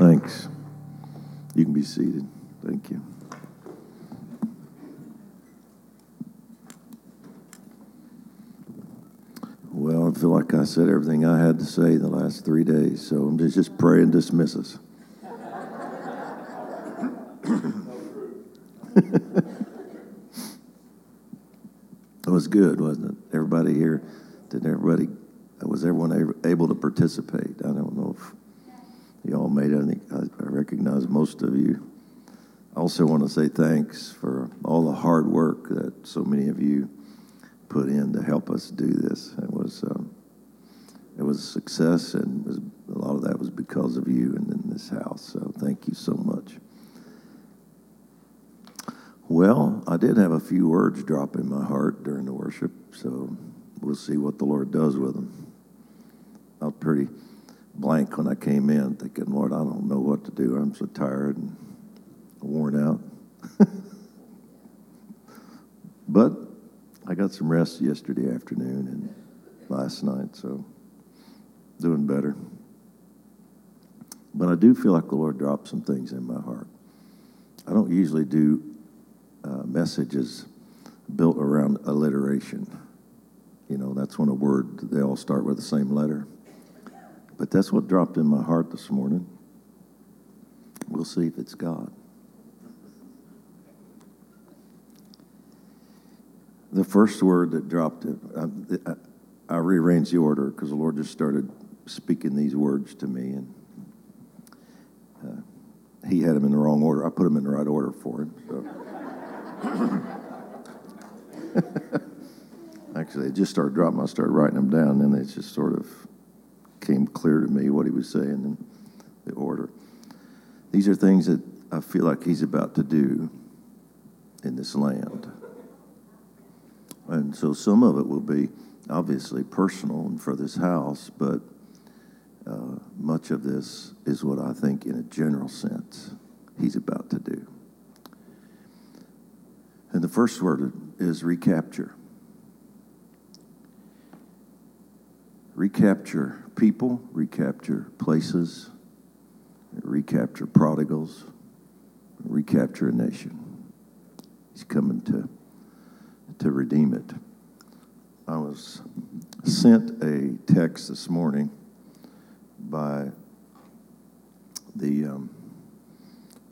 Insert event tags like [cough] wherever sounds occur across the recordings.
Thanks. You can be seated. Thank you. Well, I feel like I said everything I had to say the last three days, so I'm just, just pray and dismiss us. [laughs] it was good, wasn't it? Everybody here, did everybody, was everyone able to participate? I know all made it. I, I recognize most of you. I also want to say thanks for all the hard work that so many of you put in to help us do this. It was um, it was a success, and was, a lot of that was because of you and in this house. So thank you so much. Well, I did have a few words drop in my heart during the worship, so we'll see what the Lord does with them. I was pretty blank when I came in, thinking, Lord, I don't know what to do. I'm so tired and worn out. [laughs] but I got some rest yesterday afternoon and last night, so doing better. But I do feel like the Lord dropped some things in my heart. I don't usually do uh, messages built around alliteration. You know, that's when a word, they all start with the same letter. But that's what dropped in my heart this morning. We'll see if it's God. The first word that dropped, I, I rearranged the order because the Lord just started speaking these words to me, and uh, He had them in the wrong order. I put them in the right order for Him. So. [laughs] Actually, it just started dropping. I started writing them down, and it just sort of came clear to me what He was saying in the order. These are things that I feel like He's about to do in this land. And so some of it will be obviously personal and for this house, but uh, much of this is what I think, in a general sense, he's about to do. And the first word is recapture. Recapture people, recapture places, recapture prodigals, recapture a nation. He's coming to to redeem it. I was sent a text this morning by the um,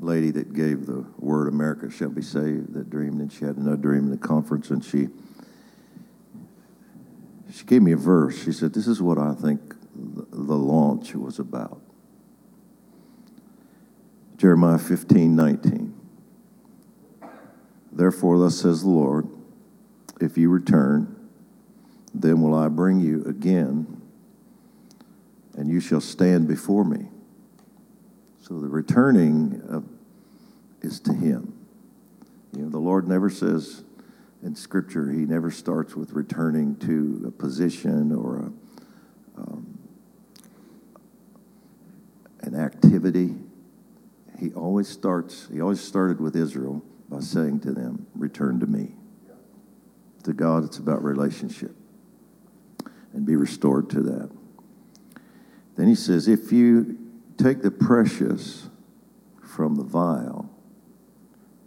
lady that gave the word America shall be saved that dreamed and she had another dream in the conference and she she gave me a verse she said this is what I think the launch was about Jeremiah 15 19 therefore thus says the Lord if you return, then will I bring you again, and you shall stand before me. So the returning of, is to Him. You know, the Lord never says in Scripture, He never starts with returning to a position or a, um, an activity. He always starts, He always started with Israel by saying to them, Return to me to God, it's about relationship and be restored to that. Then he says, if you take the precious from the vile,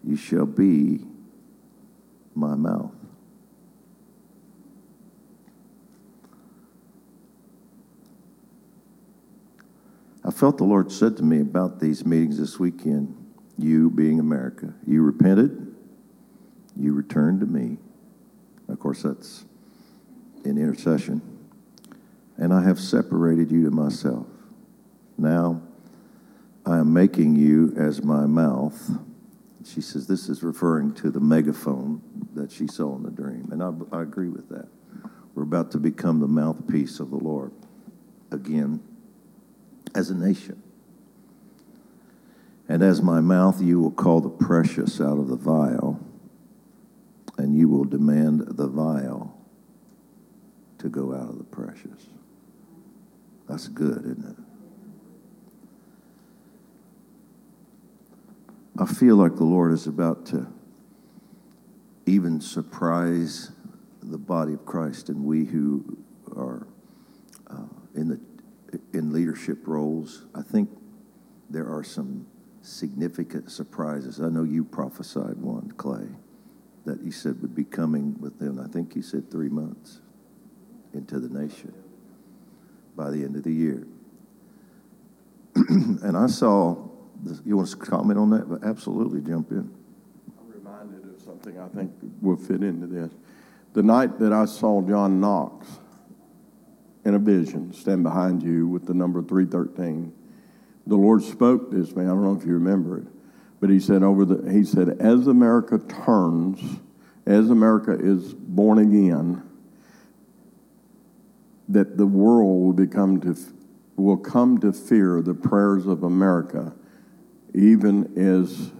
you shall be my mouth. I felt the Lord said to me about these meetings this weekend, you being America, you repented, you returned to me, of course, that's in intercession. And I have separated you to myself. Now I am making you as my mouth. She says this is referring to the megaphone that she saw in the dream. And I, I agree with that. We're about to become the mouthpiece of the Lord again as a nation. And as my mouth, you will call the precious out of the vile and you will demand the vile to go out of the precious. That's good, isn't it? I feel like the Lord is about to even surprise the body of Christ and we who are uh, in the in leadership roles. I think there are some significant surprises. I know you prophesied one, Clay, that you said would be coming within, I think you said three months into the nation by the end of the year. [clears throat] and I saw, you want to comment on that? But absolutely, jump in. I'm reminded of something I think will fit into this. The night that I saw John Knox in a vision stand behind you with the number 313, the Lord spoke this man. I don't know if you remember it, but he said over the he said as America turns, as America is born again, that the world will become to will come to fear the prayers of America, even as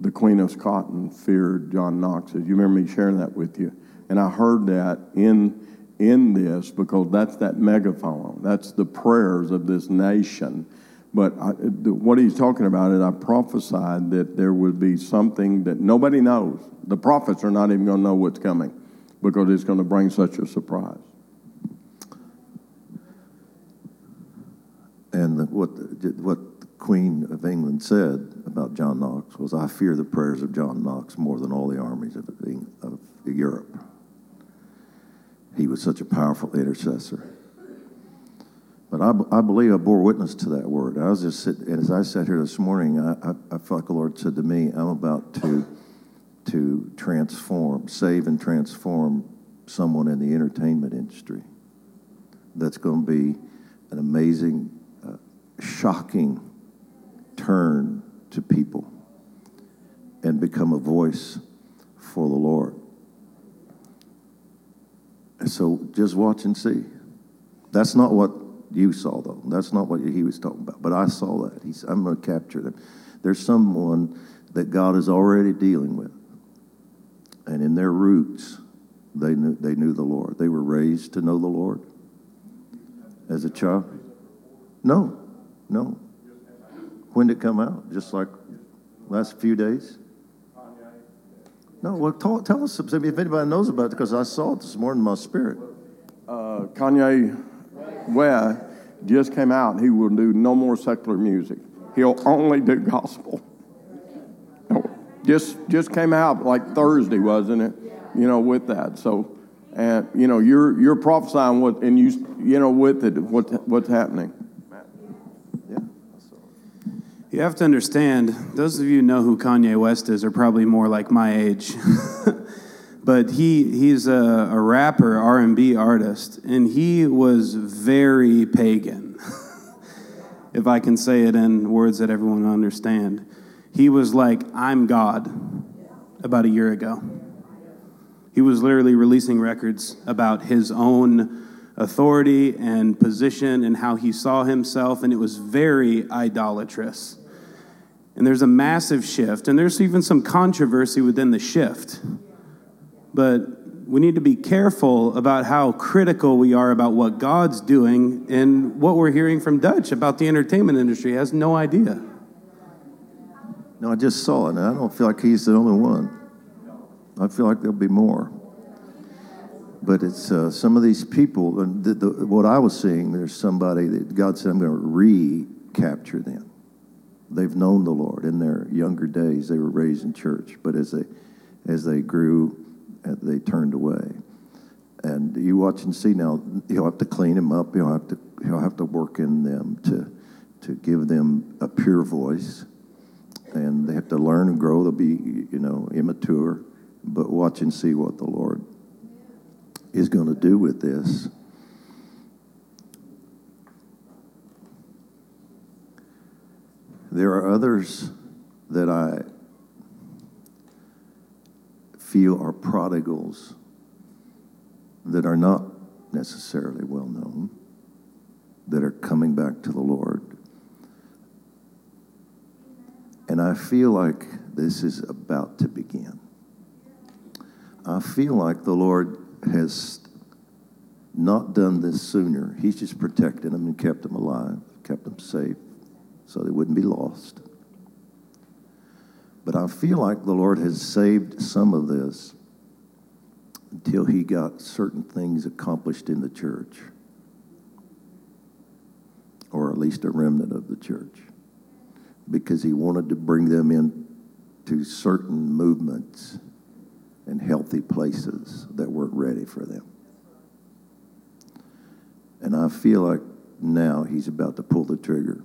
the Queen of Scotland feared John Knox. You remember me sharing that with you, and I heard that in in this because that's that megaphone. That's the prayers of this nation but I, what he's talking about is I prophesied that there would be something that nobody knows. The prophets are not even going to know what's coming because it's going to bring such a surprise. And what what the Queen of England said about John Knox was, "I fear the prayers of John Knox more than all the armies of, of Europe." He was such a powerful intercessor. But I, I believe I bore witness to that word. I was just sitting, as I sat here this morning, I, I, I felt like the Lord said to me, I'm about to, to transform, save and transform someone in the entertainment industry. That's going to be an amazing, uh, shocking turn to people and become a voice for the Lord. So just watch and see. That's not what you saw, though. That's not what he was talking about. But I saw that. He's, I'm going to capture them. There's someone that God is already dealing with. And in their roots, they knew, they knew the Lord. They were raised to know the Lord as a child. No, no. When did it come out? Just like last few days? No, well, tell, tell us if anybody knows about it, because I saw it this morning in my spirit. Uh, Kanye West just came out. He will do no more secular music. He'll only do gospel. Just just came out like Thursday, wasn't it? You know, with that. So, and you know, you're you're prophesying what, and you you know, with it, what what's happening. You have to understand. Those of you know who Kanye West is are probably more like my age. [laughs] but he he's a, a rapper, R and B artist, and he was very pagan, [laughs] if I can say it in words that everyone understand. He was like, "I'm God," about a year ago. He was literally releasing records about his own authority and position and how he saw himself, and it was very idolatrous. And there's a massive shift, and there's even some controversy within the shift but we need to be careful about how critical we are about what God's doing and what we're hearing from Dutch about the entertainment industry. He has no idea. No, I just saw it, and I don't feel like he's the only one. I feel like there'll be more. But it's uh, some of these people, and the, the, what I was seeing, there's somebody that God said, I'm going to recapture them. They've known the Lord in their younger days. They were raised in church, but as they, as they grew, uh, they turned away. And you watch and see now, You'll have to clean them up. You'll have to, you'll have to work in them to, to give them a pure voice. And they have to learn and grow. They'll be, you know, immature. But watch and see what the Lord is going to do with this. There are others that I feel are prodigals that are not necessarily well known, that are coming back to the Lord. And I feel like this is about to begin. I feel like the Lord has not done this sooner. He's just protected them and kept them alive, kept them safe so they wouldn't be lost. But I feel like the Lord has saved some of this until he got certain things accomplished in the church, or at least a remnant of the church. because he wanted to bring them in to certain movements and healthy places that weren't ready for them. And I feel like now he's about to pull the trigger.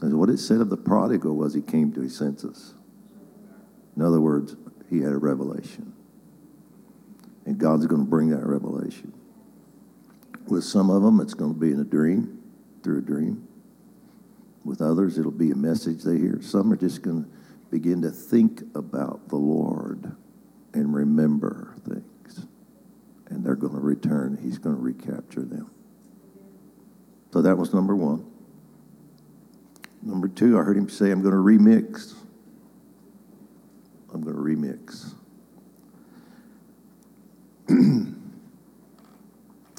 And what it said of the prodigal was he came to his senses. In other words, he had a revelation. And God's going to bring that revelation. With some of them, it's going to be in a dream, through a dream. With others, it'll be a message they hear. Some are just going to begin to think about the Lord and remember things. And they're going to return. He's going to recapture them. So that was number one. Two, I heard him say, I'm going to remix. I'm going to remix. [clears throat]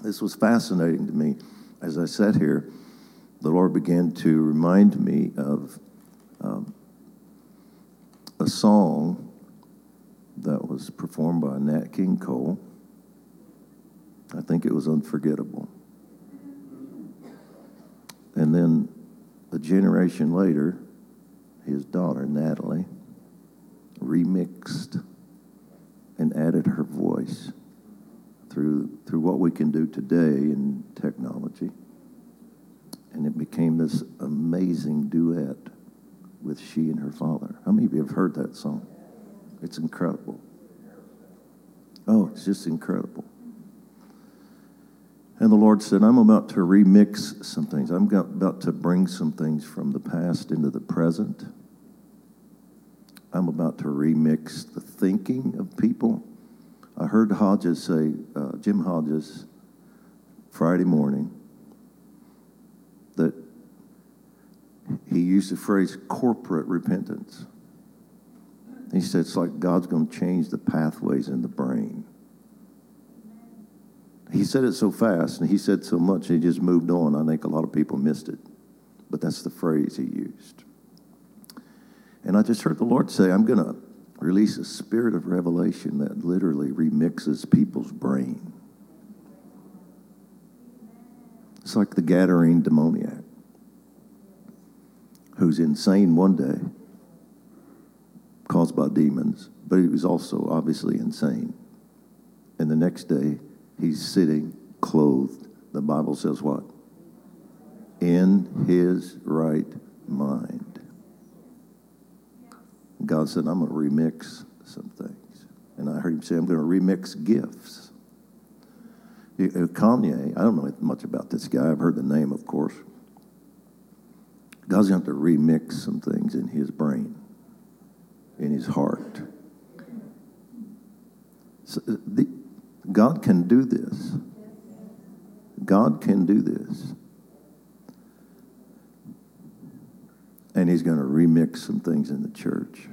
this was fascinating to me. As I sat here, the Lord began to remind me of um, a song that was performed by Nat King Cole. I think it was unforgettable. And then a generation later, his daughter, Natalie, remixed and added her voice through, through what we can do today in technology. And it became this amazing duet with she and her father. How many of you have heard that song? It's incredible. Oh, it's just incredible. And the Lord said, I'm about to remix some things. I'm about to bring some things from the past into the present. I'm about to remix the thinking of people. I heard Hodges say, uh, Jim Hodges, Friday morning, that he used the phrase corporate repentance. He said it's like God's going to change the pathways in the brain. He said it so fast and he said so much, he just moved on. I think a lot of people missed it. But that's the phrase he used. And I just heard the Lord say, I'm going to release a spirit of revelation that literally remixes people's brain. It's like the Gadarene demoniac who's insane one day, caused by demons, but he was also obviously insane. And the next day, he's sitting clothed. The Bible says what? In his right mind. God said, I'm going to remix some things. And I heard him say, I'm going to remix gifts. Kanye, I don't know much about this guy. I've heard the name, of course. God's going to remix some things in his brain, in his heart. So uh, the, God can do this. God can do this. And he's going to remix some things in the church.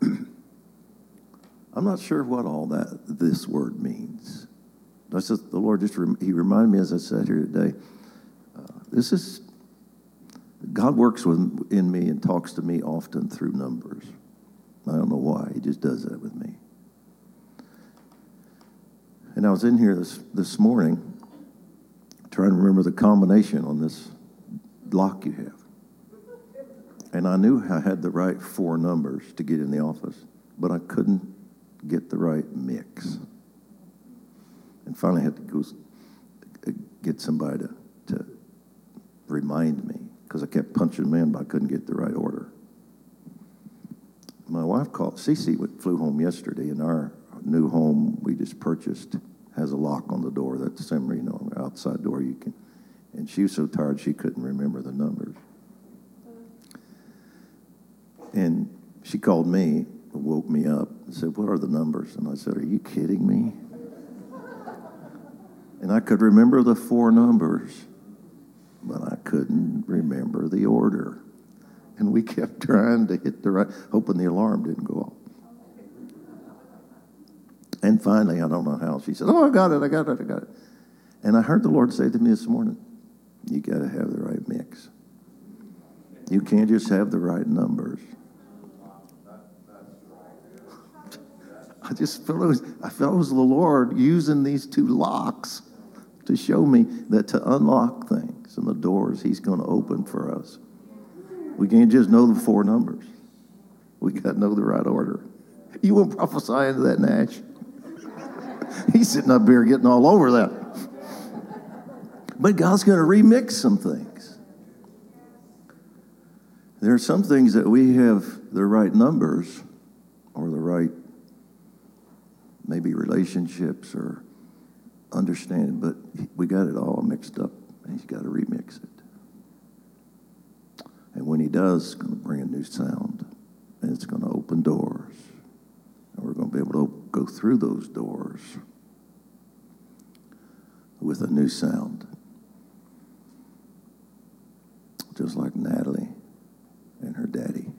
[clears throat] I'm not sure what all that this word means. That's just, the Lord just he reminded me as I sat here today. Uh, this is God works with, in me and talks to me often through numbers. I don't know why. He just does that with me. And I was in here this, this morning trying to remember the combination on this lock you have. And I knew I had the right four numbers to get in the office, but I couldn't get the right mix. And finally, I had to go uh, get somebody to, to remind me because I kept punching them in, but I couldn't get the right order. My wife called, Ceci flew home yesterday, in our new home we just purchased has a lock on the door. That's the same, you know, outside door you can. And she was so tired she couldn't remember the numbers. And she called me, woke me up, and said, What are the numbers? And I said, Are you kidding me? And I could remember the four numbers, but I couldn't remember the order. And we kept trying to hit the right, hoping the alarm didn't go off. And finally, I don't know how, she said, Oh, I got it, I got it, I got it. And I heard the Lord say to me this morning, You got to have the right mix. You can't just have the right numbers. [laughs] I just felt it was, I felt it was the Lord using these two locks to show me that to unlock things and the doors He's going to open for us, we can't just know the four numbers. We got to know the right order. You won't prophesy into that, Nash. [laughs] He's sitting up here getting all over that. But God's going to remix some things. There are some things that we have the right numbers or the right, maybe relationships or understanding, but we got it all mixed up and He's got to remix it. And when He does, going to bring a new sound and it's going to open doors. And we're going to be able to go through those doors with a new sound. Just like Natalie and her daddy.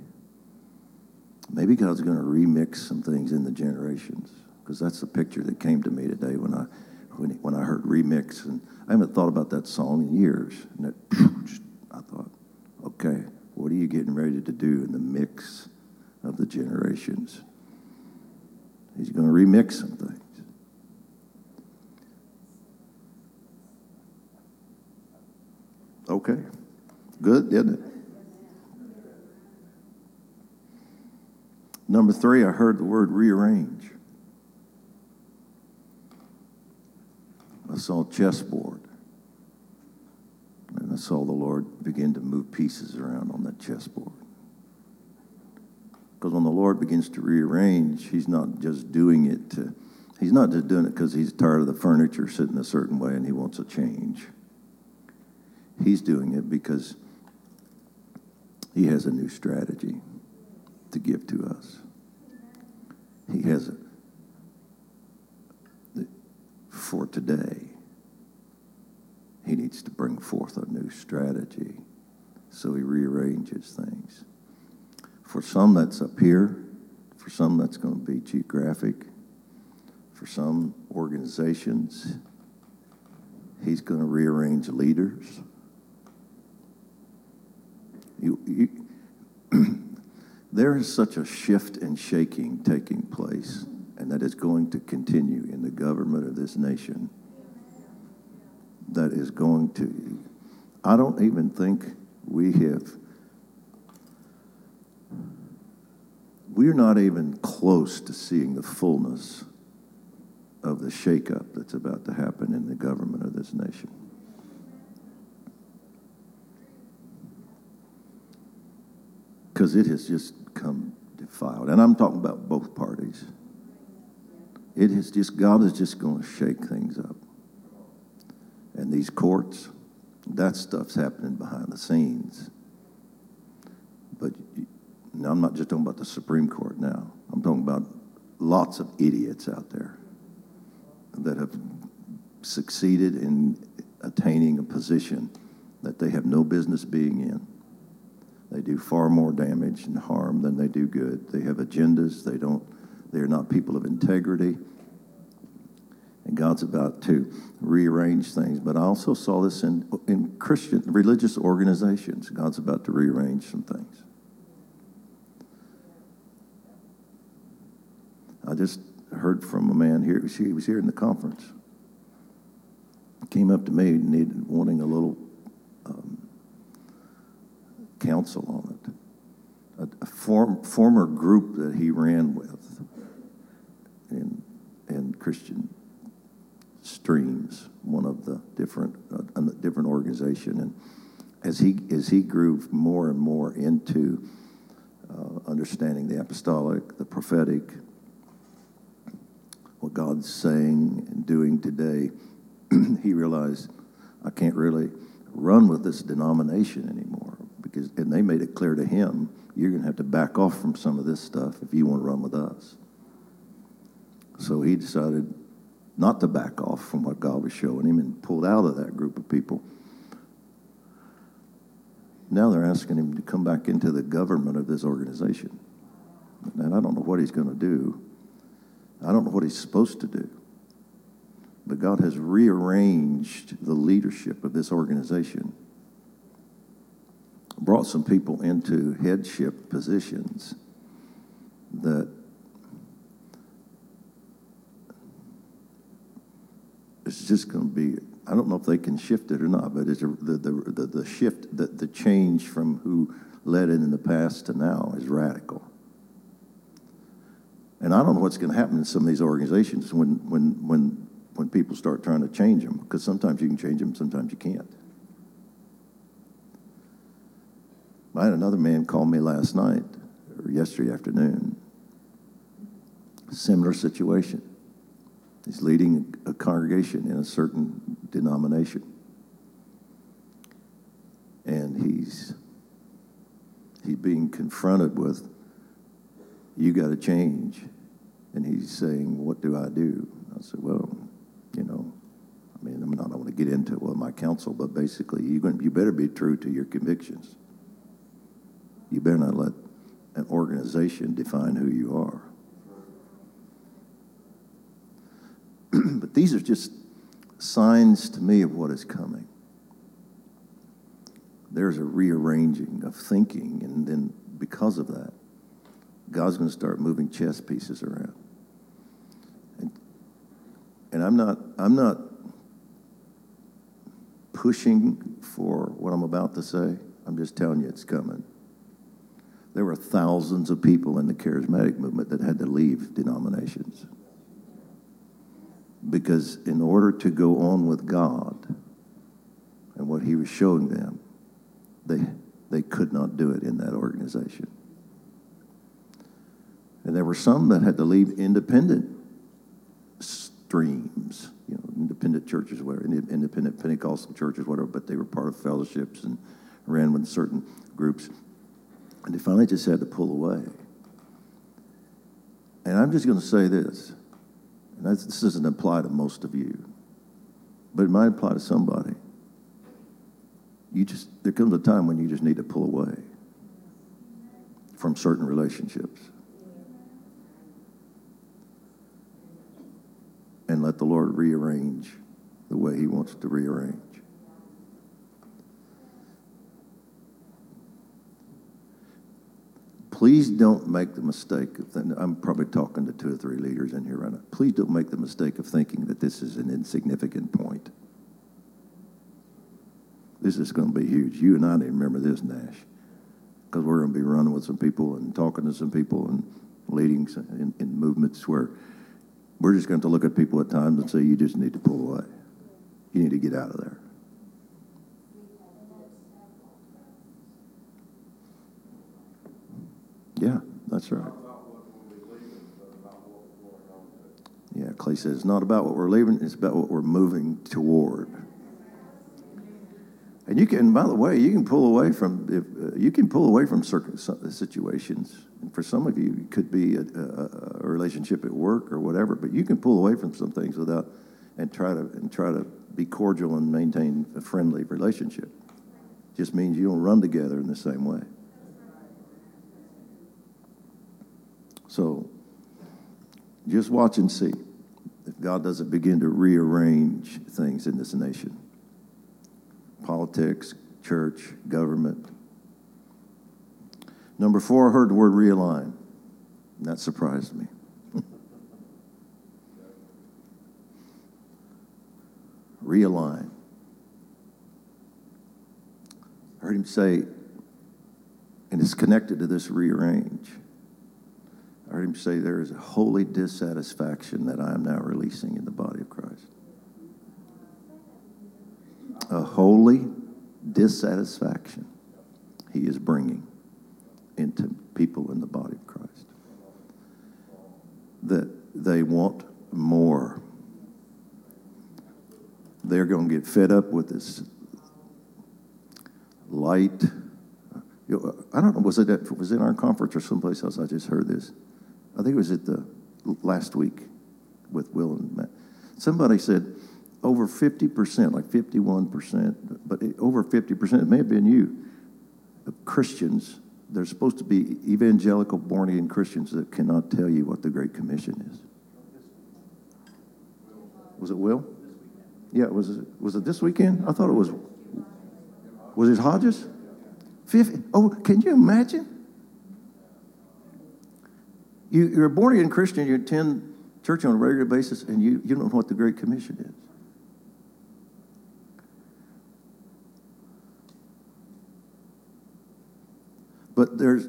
Maybe God's going to remix some things in the generations because that's the picture that came to me today when I when, when I heard remix and I haven't thought about that song in years and it, I thought, okay, what are you getting ready to do in the mix of the generations? He's going to remix some things. Okay. Good, didn't it? Number three, I heard the word rearrange. I saw a chessboard. And I saw the Lord begin to move pieces around on that chessboard. Because when the Lord begins to rearrange, He's not just doing it to, He's not just doing it because He's tired of the furniture sitting a certain way and He wants a change. He's doing it because He has a new strategy to give to us. He has a, for today. He needs to bring forth a new strategy. So he rearranges things. For some, that's up here. For some, that's going to be geographic. For some organizations, he's going to rearrange leaders. You, you, [clears throat] there is such a shift and shaking taking place, and that is going to continue in the government of this nation. That is going to, I don't even think we have we're not even close to seeing the fullness of the shakeup that's about to happen in the government of this nation. Because it has just come defiled. And I'm talking about both parties. It has just, God is just going to shake things up. And these courts, that stuff's happening behind the scenes. Now, I'm not just talking about the Supreme Court now. I'm talking about lots of idiots out there that have succeeded in attaining a position that they have no business being in. They do far more damage and harm than they do good. They have agendas. They don't. They're not people of integrity. And God's about to rearrange things. But I also saw this in in Christian religious organizations. God's about to rearrange some things. I just heard from a man here. He was here in the conference. Came up to me needed, wanting a little um, counsel on it. A, a form, former group that he ran with in, in Christian Streams, one of the different uh, different organization, and as he as he grew more and more into uh, understanding the apostolic, the prophetic, what God's saying and doing today, [clears throat] he realized I can't really run with this denomination anymore because and they made it clear to him you're going to have to back off from some of this stuff if you want to run with us. So he decided not to back off from what God was showing him and pulled out of that group of people. Now they're asking him to come back into the government of this organization. And I don't know what he's going to do. I don't know what he's supposed to do. But God has rearranged the leadership of this organization, brought some people into headship positions that it's just going to be, I don't know if they can shift it or not, but it's a, the, the, the, the shift, the, the change from who led it in the past to now is radical. And I don't know what's going to happen in some of these organizations when, when, when, when people start trying to change them, because sometimes you can change them, sometimes you can't. I had another man call me last night or yesterday afternoon. Similar situation. He's leading a congregation in a certain denomination. And he's he's being confronted with you got to change. And he's saying, What do I do? I said, Well, you know, I mean, I'm not, want to get into well, my counsel, but basically, you, you better be true to your convictions. You better not let an organization define who you are. [clears throat] but these are just signs to me of what is coming. There's a rearranging of thinking, and then because of that, God's going to start moving chess pieces around. And, and I'm not, I'm not pushing for what I'm about to say. I'm just telling you it's coming. There were thousands of people in the charismatic movement that had to leave denominations. Because in order to go on with God and what He was showing them, they, they could not do it in that organization. And there were some that had to leave independent streams, you know, independent churches, whatever, independent Pentecostal churches, whatever, but they were part of fellowships and ran with certain groups. And they finally just had to pull away. And I'm just going to say this, and this doesn't apply to most of you, but it might apply to somebody. You just, there comes a time when you just need to pull away from certain relationships. And let the Lord rearrange the way He wants to rearrange. Please don't make the mistake of, I'm probably talking to two or three leaders in here right now. Please don't make the mistake of thinking that this is an insignificant point. This is going to be huge. You and I need to remember this, Nash, because we're going to be running with some people and talking to some people and leading in, in movements where we're just going to look at people at times and say, you just need to pull away. You need to get out of there. Yeah, that's right. Yeah, Clay says it's not about what we're leaving, it's about what we're moving toward. And you can, by the way, you can pull away from if uh, you can pull away from certain situations. And for some of you, it could be a, a, a, relationship at work or whatever. But you can pull away from some things without and try to and try to be cordial and maintain a friendly relationship. Just means you don't run together in the same way. So just watch and see if God doesn't begin to rearrange things in this nation politics, church, government. Number four, I heard the word realign. That surprised me. [laughs] realign. I heard him say, and it's connected to this rearrange. I heard him say, There is a holy dissatisfaction that I am now releasing in the body of Christ. A holy dissatisfaction he is bringing into people in the body of Christ. That they want more. They're going to get fed up with this light. I don't know, was it, at, was it in our conference or someplace else? I just heard this I think it was at the last week with Will and Matt. Somebody said over 50%, like 51%, but over 50%, it may have been you, Christians, they're supposed to be evangelical born again Christians that cannot tell you what the Great Commission is. Was it Will? Yeah, was it, was it this weekend? I thought it was. Was it Hodges? 50, oh, can you imagine? You, you're a born again Christian, you attend church on a regular basis, and you, you don't know what the Great Commission is. But there's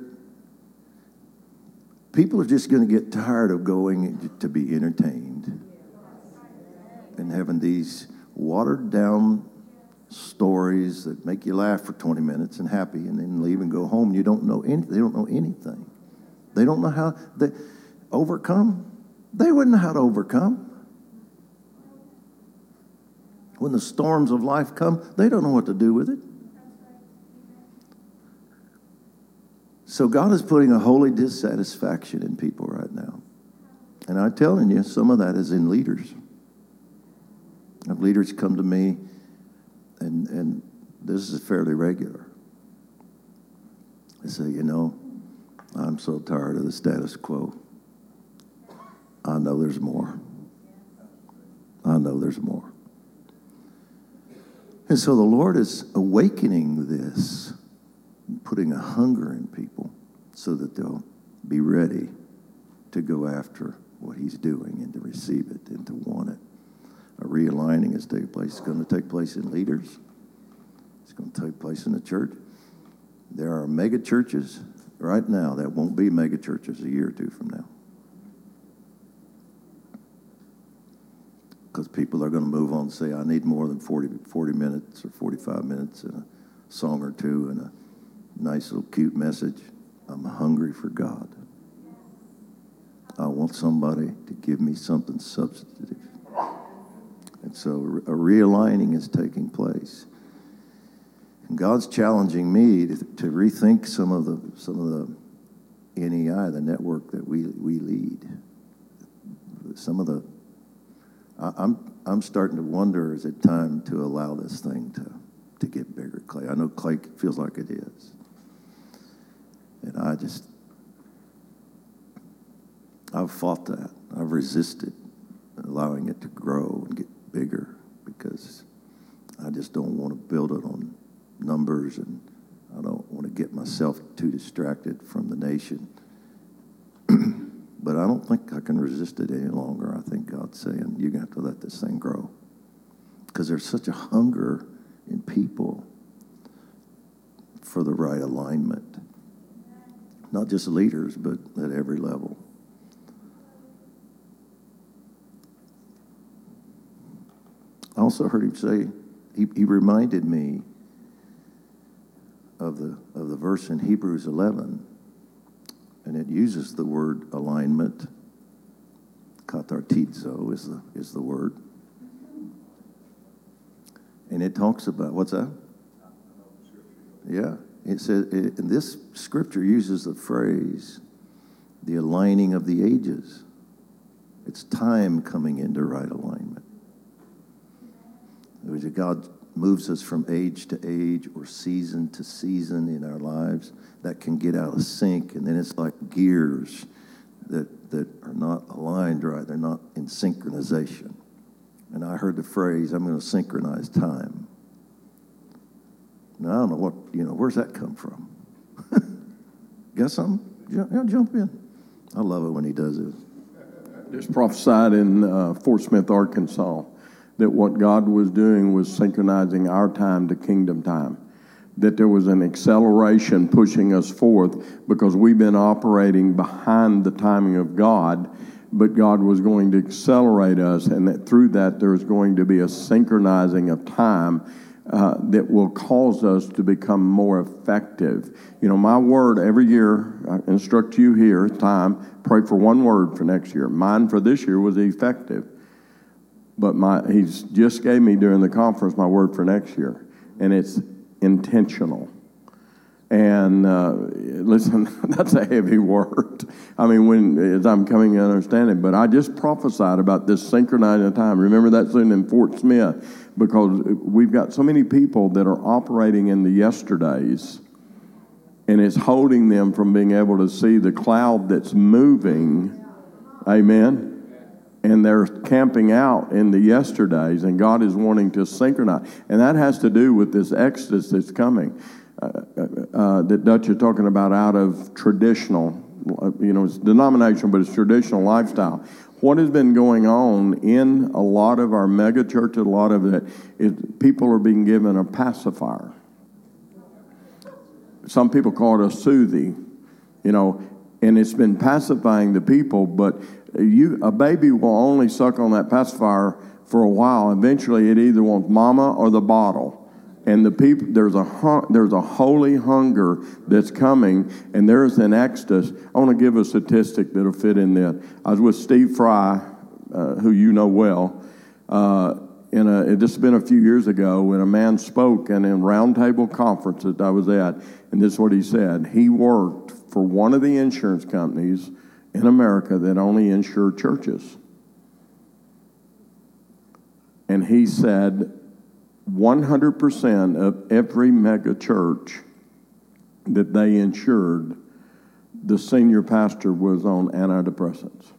people are just going to get tired of going to be entertained and having these watered down stories that make you laugh for 20 minutes and happy and then leave and go home you don't know any, they don't know anything. They don't know how they overcome? They wouldn't know how to overcome. When the storms of life come they don't know what to do with it so god is putting a holy dissatisfaction in people right now and i'm telling you some of that is in leaders have leaders come to me and, and this is fairly regular. They say, you know, I'm so tired of the status quo. I know there's more. I know there's more. And so the Lord is awakening this, putting a hunger in people so that they'll be ready to go after what He's doing and to receive it and to want it a realigning is taking place. It's going to take place in leaders. It's going to take place in the church. There are mega churches right now that won't be mega churches a year or two from now. Because people are going to move on and say, I need more than 40, 40 minutes or 45 minutes and a song or two and a nice little cute message. I'm hungry for God. I want somebody to give me something substantive. And so a realigning is taking place. And God's challenging me to, to rethink some of the some of the NEI, the network that we we lead. Some of the I, I'm I'm starting to wonder is it time to allow this thing to to get bigger, Clay? I know Clay feels like it is. And I just I've fought that. I've resisted allowing it to grow and get bigger because I just don't want to build it on numbers and I don't want to get myself too distracted from the nation. [clears throat] but I don't think I can resist it any longer. I think God's saying, you're going to have to let this thing grow. Because there's such a hunger in people for the right alignment. Not just leaders, but at every level. I also heard him say, he, he reminded me of the, of the verse in Hebrews 11, and it uses the word alignment. Katartizo is the, is the word. And it talks about, what's that? Yeah. It says, and this scripture uses the phrase, the aligning of the ages. It's time coming into right alignment. God moves us from age to age or season to season in our lives that can get out of sync. And then it's like gears that, that are not aligned right, they're not in synchronization. And I heard the phrase, I'm going to synchronize time. Now, I don't know what, you know, where's that come from? [laughs] Got something? Yeah, jump in. I love it when he does it. Just prophesied in uh, Fort Smith, Arkansas that what God was doing was synchronizing our time to kingdom time. That there was an acceleration pushing us forth because we've been operating behind the timing of God, but God was going to accelerate us, and that through that there's going to be a synchronizing of time uh, that will cause us to become more effective. You know, my word every year, I instruct you here, time, pray for one word for next year. Mine for this year was effective. But my, he's just gave me during the conference my word for next year, and it's intentional. And uh, listen, [laughs] that's a heavy word. I mean, when as I'm coming to understand it, but I just prophesied about this synchronizing time. Remember that soon in Fort Smith, because we've got so many people that are operating in the yesterdays, and it's holding them from being able to see the cloud that's moving. Amen and they're camping out in the yesterdays, and God is wanting to synchronize. And that has to do with this exodus that's coming uh, that Dutch is talking about out of traditional, uh, you know, it's denominational, but it's traditional lifestyle. What has been going on in a lot of our mega churches, a lot of it, is people are being given a pacifier. some people call it a soothie, you know, and it's been pacifying the people, but you, a baby will only suck on that pacifier for a while. Eventually, it either wants mama or the bottle. And the people, there's a there's a holy hunger that's coming, and there's an exodus. I want to give a statistic that'll fit in there. I was with Steve Fry, uh, who you know well. Uh, in a, it just been a few years ago when a man spoke in a roundtable conference that I was at, and this is what he said. He worked for one of the insurance companies in America that only insure churches. And he said 100% of every mega church that they insured, the senior pastor was on antidepressants.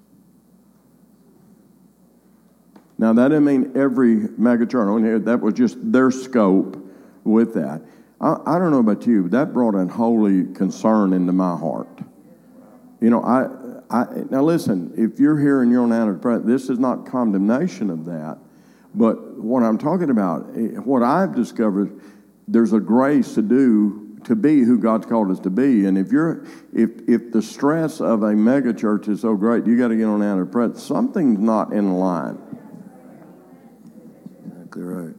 Now, that didn't mean every mega megachurch. That was just their scope with that. I, I don't know about you, but that brought a holy concern into my heart. You know, I, I now listen. If you're here and you're on antidepressants, this is not condemnation of that. But what I'm talking about, eh, what I've discovered, there's a grace to do to be who God's called us to be. And if you're if if the stress of a megachurch is so great, you got to get on antidepressants. Something's not in line. Exactly right.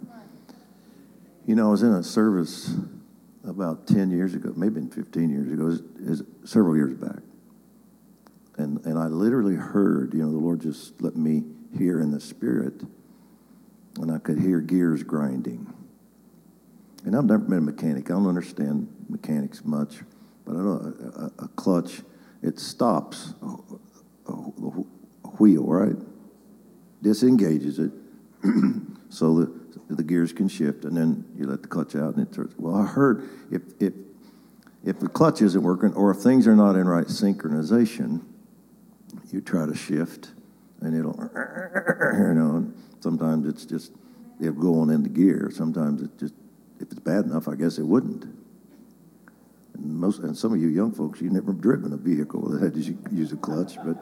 You know, I was in a service about 10 years ago, maybe 15 years ago, it several years back. And, and I literally heard, you know, the Lord just let me hear in the Spirit, and I could hear gears grinding. And I've never been a mechanic. I don't understand mechanics much, but I know a, a, clutch, it stops a, a, a wheel, right? Disengages it. [clears throat] so the, the gears can shift, and then you let the clutch out, and it turns. Well, I heard if if if the clutch isn't working, or if things are not in right synchronization, you try to shift, and it'll, you know. Sometimes it's just it'll go on into gear. Sometimes it just if it's bad enough, I guess it wouldn't. And most and some of you young folks, you've never driven a vehicle that had to use a clutch, but.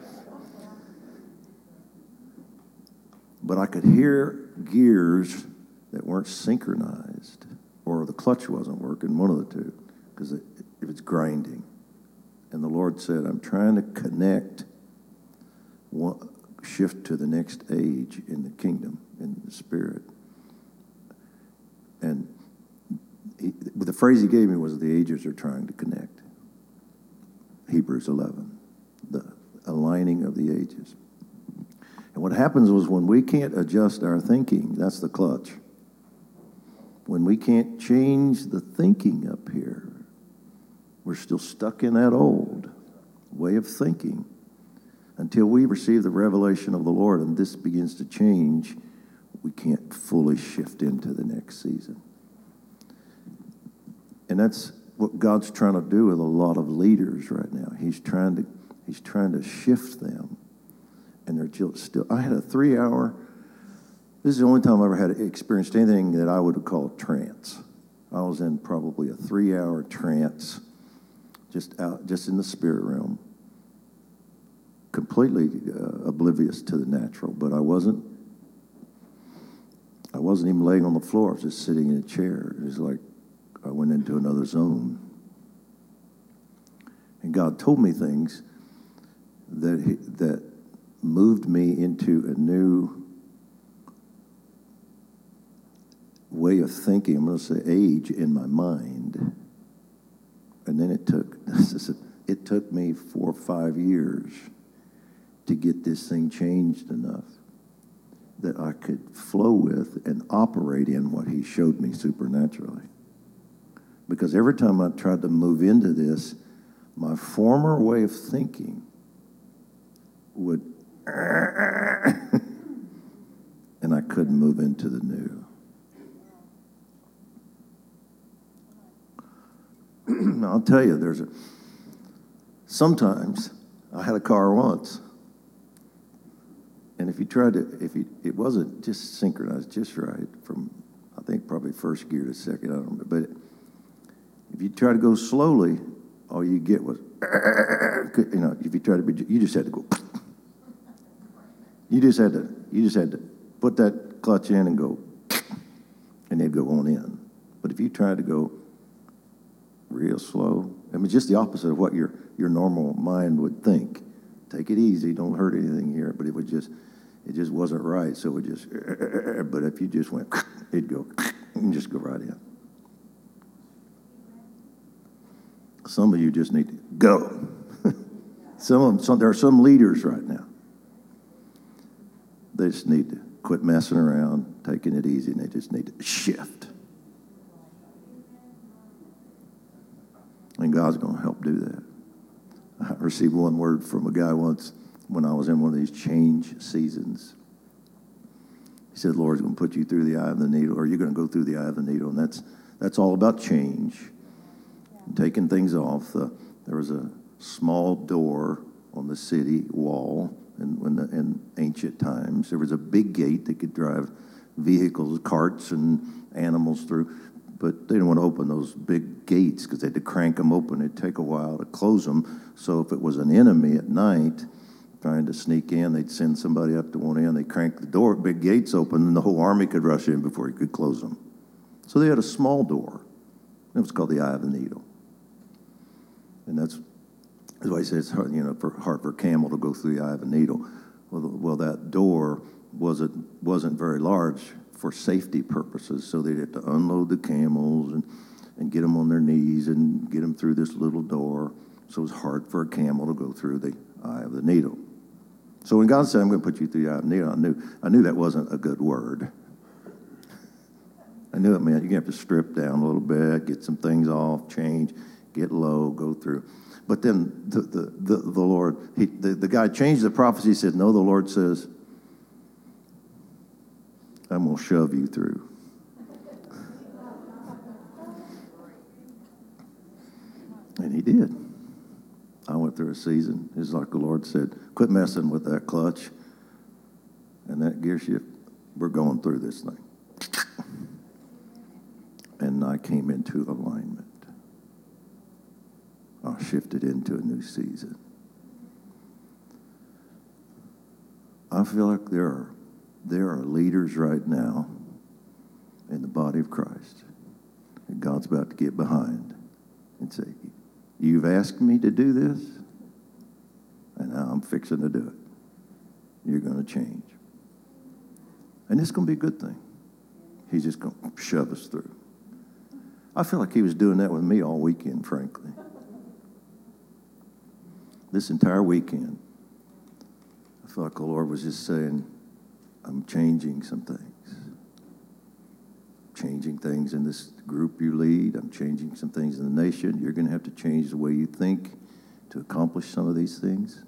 But I could hear gears that weren't synchronized, or the clutch wasn't working, one of the two, because it, if it's grinding. And the Lord said, I'm trying to connect, one, shift to the next age in the kingdom, in the spirit. And he, the phrase he gave me was the ages are trying to connect. Hebrews 11, the aligning of the ages. And what happens was when we can't adjust our thinking, that's the clutch. When we can't change the thinking up here, we're still stuck in that old way of thinking until we receive the revelation of the Lord and this begins to change. We can't fully shift into the next season. And that's what God's trying to do with a lot of leaders right now. He's trying to, he's trying to shift them and they're still. I had a three hour. This is the only time I ever had experienced anything that I would call trance. I was in probably a three hour trance, just out, just in the spirit realm, completely uh, oblivious to the natural. But I wasn't. I wasn't even laying on the floor. I was just sitting in a chair. It was like I went into another zone. And God told me things that he, that moved me into a new way of thinking. I'm going to say age in my mind. And then it took [laughs] it took me four or five years to get this thing changed enough that I could flow with and operate in what he showed me supernaturally. Because every time I tried to move into this, my former way of thinking would [laughs] and I couldn't move into the new. [clears throat] I'll tell you, there's a. Sometimes I had a car once, and if you tried to, if you, it wasn't just synchronized just right from, I think probably first gear to second. I don't know, but if you try to go slowly, all you get was, [coughs] you know, if you try to be, you just had to go. [coughs] You just had to you just had to put that clutch in and go, [coughs] and they'd go on in. But if you tried to go real slow. I mean, just the opposite of what your, your normal mind would think. Take it easy, don't hurt anything here. But it would just, it just wasn't right. So it just, [laughs] but if you just went, [laughs] it'd go, [laughs] and just go right in. Some of you just need to go. some of them, some, there are some leaders right now. They just need to quit messing around, taking it easy, and they just need to shift. And God's going to help do that. I received one word from a guy once when I was in one of these change seasons. He said, Lord's going to put you through the eye of the needle, or you're going to go through the eye of the needle. And that's, that's all about change, taking things off. Uh, there was a small door on the city wall in, in, the, in ancient times. There was a big gate that could drive vehicles, carts, and animals through but they didn't want to open those big gates because they had to crank them open. It'd take a while to close them. So if it was an enemy at night trying to sneak in, they'd send somebody up to one end. They'd crank the door, big gates open, and the whole army could rush in before he could close them. So they had a small door. It was called the Eye of the Needle. And that's, that's why he says it's hard, you know, for, hard for a camel to go through the eye of a needle. Well, well that door wasn't, wasn't very large for safety purposes. So they'd have to unload the camels and, and get them on their knees and get them through this little door. So it was hard for a camel to go through the eye of the needle. So when God said, I'm going to put you through the eye of the needle, I knew, I knew that wasn't a good word. I knew it meant you're going to have to strip down a little bit, get some things off, change, get low, go through. But then the, the, the, the Lord, he, the, the guy changed the prophecy. He said, No, the Lord says, I'm going to shove you through. And he did. I went through a season. It's like the Lord said, quit messing with that clutch and that gear shift. We're going through this thing. And I came into alignment. I shifted into a new season. I feel like there are there are leaders right now in the body of Christ that God's about to get behind and say, You've asked me to do this, and now I'm fixing to do it. You're going to change. And it's going to be a good thing. He's just going to shove us through. I feel like he was doing that with me all weekend, frankly. This entire weekend, I felt like the Lord was just saying, I'm changing some things. Changing things in this group you lead. I'm changing some things in the nation. You're going to have to change the way you think to accomplish some of these things.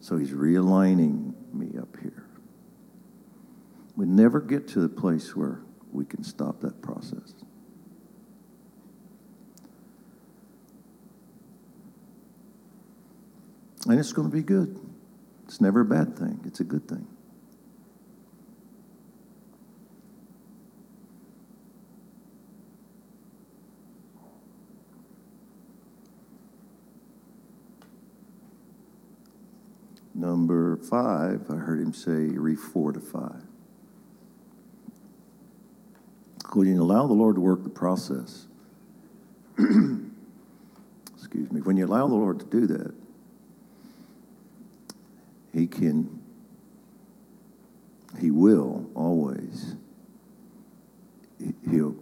So he's realigning me up here. We never get to the place where we can stop that process. And it's going to be good. It's never a bad thing, it's a good thing. Number five, I heard him say, refortify. When you allow the Lord to work the process, [clears throat] excuse me, when you allow the Lord to do that, He can, He will always, He'll,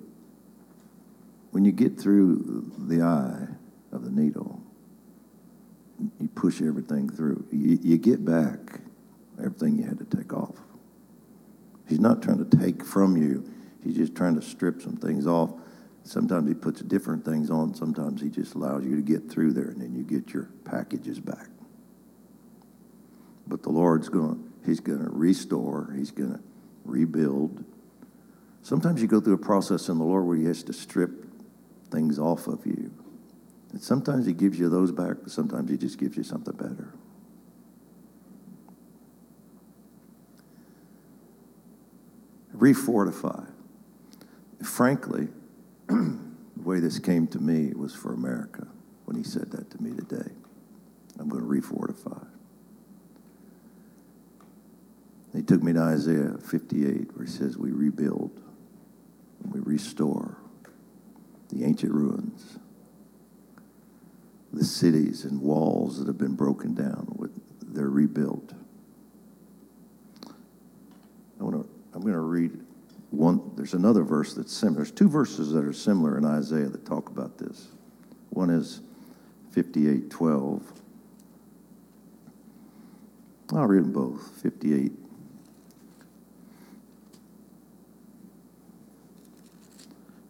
when you get through the eye of the needle, you push everything through. You, you get back everything you had to take off. He's not trying to take from you. He's just trying to strip some things off. Sometimes he puts different things on. Sometimes he just allows you to get through there, and then you get your packages back. But the Lord's going. He's going to restore. He's going to rebuild. Sometimes you go through a process in the Lord where He has to strip things off of you. And sometimes he gives you those back, but sometimes he just gives you something better. Refortify. Frankly, [clears throat] the way this came to me was for America when he said that to me today. I'm going to refortify. He took me to Isaiah 58, where he says, We rebuild and we restore the ancient ruins the cities and walls that have been broken down, they're rebuilt. I want to, I'm going to read one. There's another verse that's similar. There's two verses that are similar in Isaiah that talk about this. One is 58 12. I'll read them both. 58.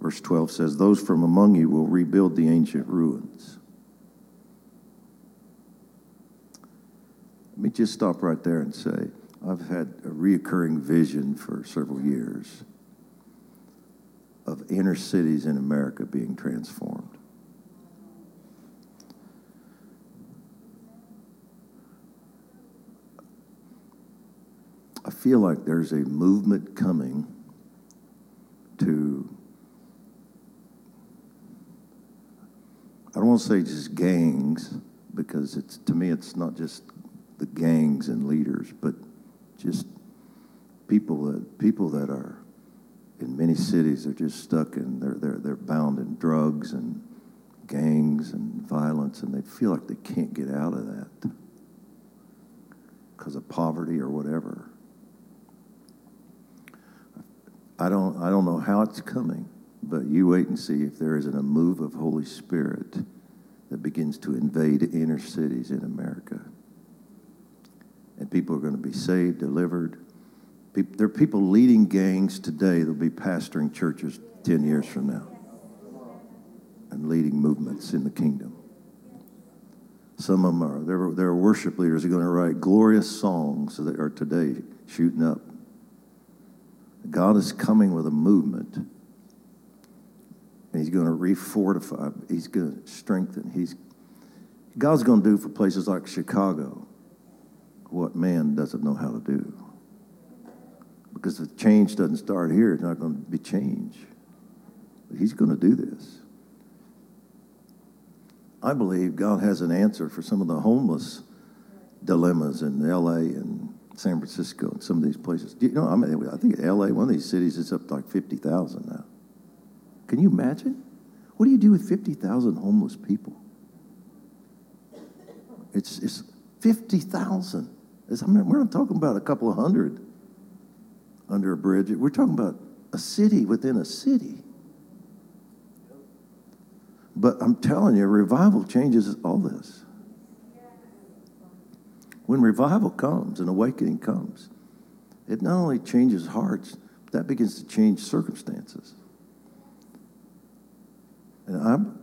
Verse 12 says, Those from among you will rebuild the ancient ruins. Let me just stop right there and say, I've had a reoccurring vision for several years of inner cities in America being transformed. I feel like there's a movement coming to, I don't want to say just gangs, because it's to me it's not just the gangs and leaders, but just people that people that are in many cities are just stuck in they're they're they're bound in drugs and gangs and violence and they feel like they can't get out of that because of poverty or whatever. I don't I don't know how it's coming, but you wait and see if there isn't a move of Holy Spirit that begins to invade inner cities in America and people are going to be saved, delivered. There are people leading gangs today that'll be pastoring churches 10 years from now and leading movements in the kingdom. Some of them are, there there are worship leaders who are going to write glorious songs that are today shooting up. God is coming with a movement. And he's going to refortify, he's going to strengthen. He's, God's going to do for places like Chicago what man doesn't know how to do. Because if change doesn't start here, it's not going to be change. But he's going to do this. I believe God has an answer for some of the homeless dilemmas in LA and San Francisco and some of these places. Do you know, I mean, I think LA, one of these cities, is up to like 50,000 now. Can you imagine? What do you do with 50,000 homeless people? It's, it's 50,000. I mean, we're not talking about a couple of hundred under a bridge. We're talking about a city within a city. But I'm telling you, revival changes all this. When revival comes and awakening comes, it not only changes hearts, but that begins to change circumstances. And I'm,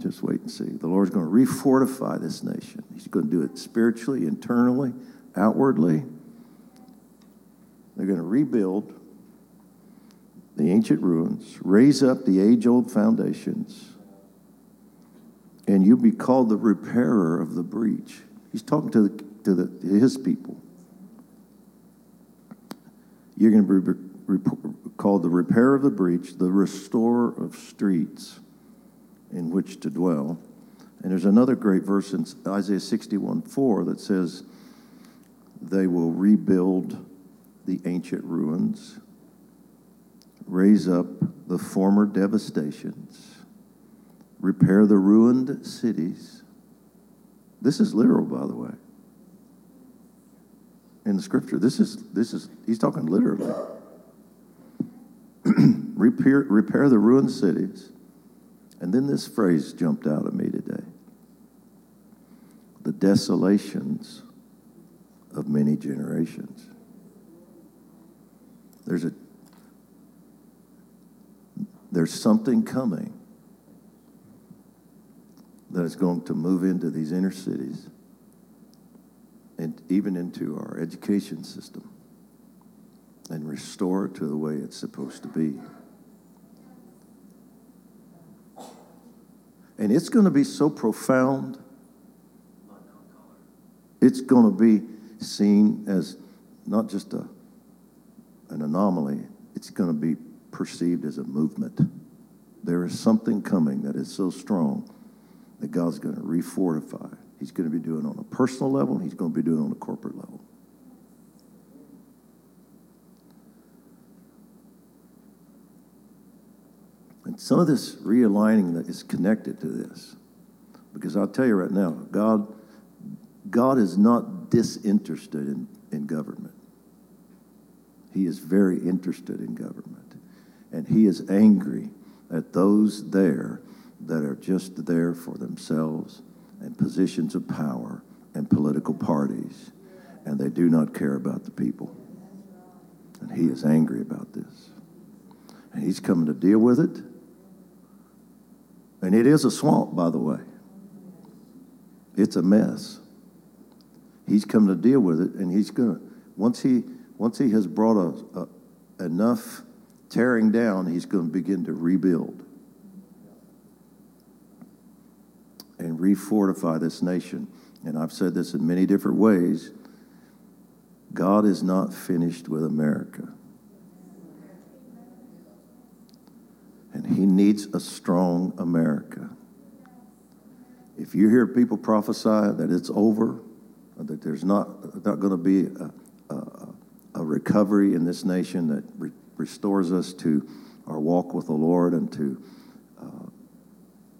just wait and see. The Lord's going to refortify this nation. He's going to do it spiritually, internally, outwardly. They're going to rebuild the ancient ruins, raise up the age old foundations, and you'll be called the repairer of the breach. He's talking to, the, to, the, to his people. You're going to be called the repairer of the breach, the restorer of streets in which to dwell. And there's another great verse in Isaiah 61 4 that says, They will rebuild the ancient ruins, raise up the former devastations, repair the ruined cities. This is literal, by the way. In the scripture, this is, this is he's talking literally. [clears throat] repair, repair the ruined cities and then this phrase jumped out at me today the desolations of many generations. There's a there's something coming that is going to move into these inner cities and even into our education system and restore it to the way it's supposed to be. And it's going to be so profound. It's going to be seen as not just a, an anomaly, it's going to be perceived as a movement. There is something coming that is so strong that God's going to refortify. He's going to be doing on a personal level, he's going to be doing on a corporate level. And some of this realigning that is connected to this. Because I'll tell you right now, God, God is not disinterested in, in government. He is very interested in government. And he is angry at those there that are just there for themselves and positions of power and political parties, and they do not care about the people. And he is angry about this. And he's coming to deal with it. And it is a swamp, by the way. It's a mess. He's coming to deal with it, and he's going to, once he, once he has brought a, a, enough tearing down, he's going to begin to rebuild and refortify this nation. And I've said this in many different ways. God is not finished with America. And he needs a strong America. If you hear people prophesy that it's over, that there's not, not going to be a, a, a, recovery in this nation that re- restores us to our walk with the Lord and to uh,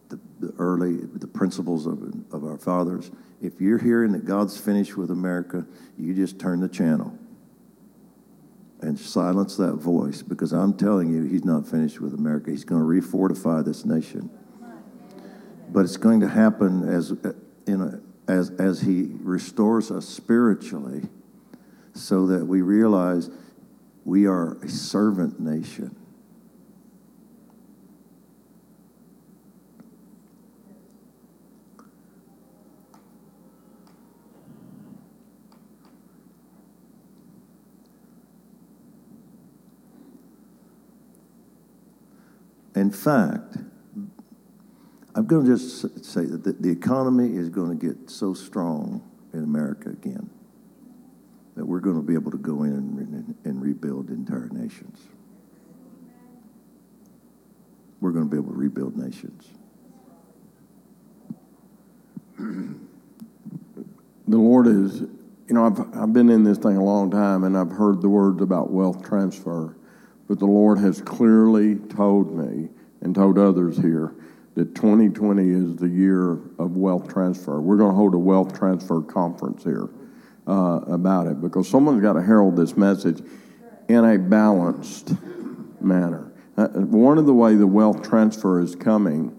the, the, early the principles of, of our fathers. If you're hearing that God's finished with America, you just turn the channel and silence that voice because I'm telling you, He's not finished with America. He's going to refortify this nation. But it's going to happen as, uh, in a, as, as He restores us spiritually so that we realize we are a servant nation. In fact, I'm going to just say that the economy is going to get so strong in America again that we're going to be able to go in and, rebuild entire nations. We're going to be able to rebuild nations. The Lord is, you know, I've, I've been in this thing a long time and I've heard the words about wealth transfer. But the Lord has clearly told me and told others here that 2020 is the year of wealth transfer. We're going to hold a wealth transfer conference here uh, about it because someone's got to herald this message in a balanced manner. Uh, one of the way the wealth transfer is coming,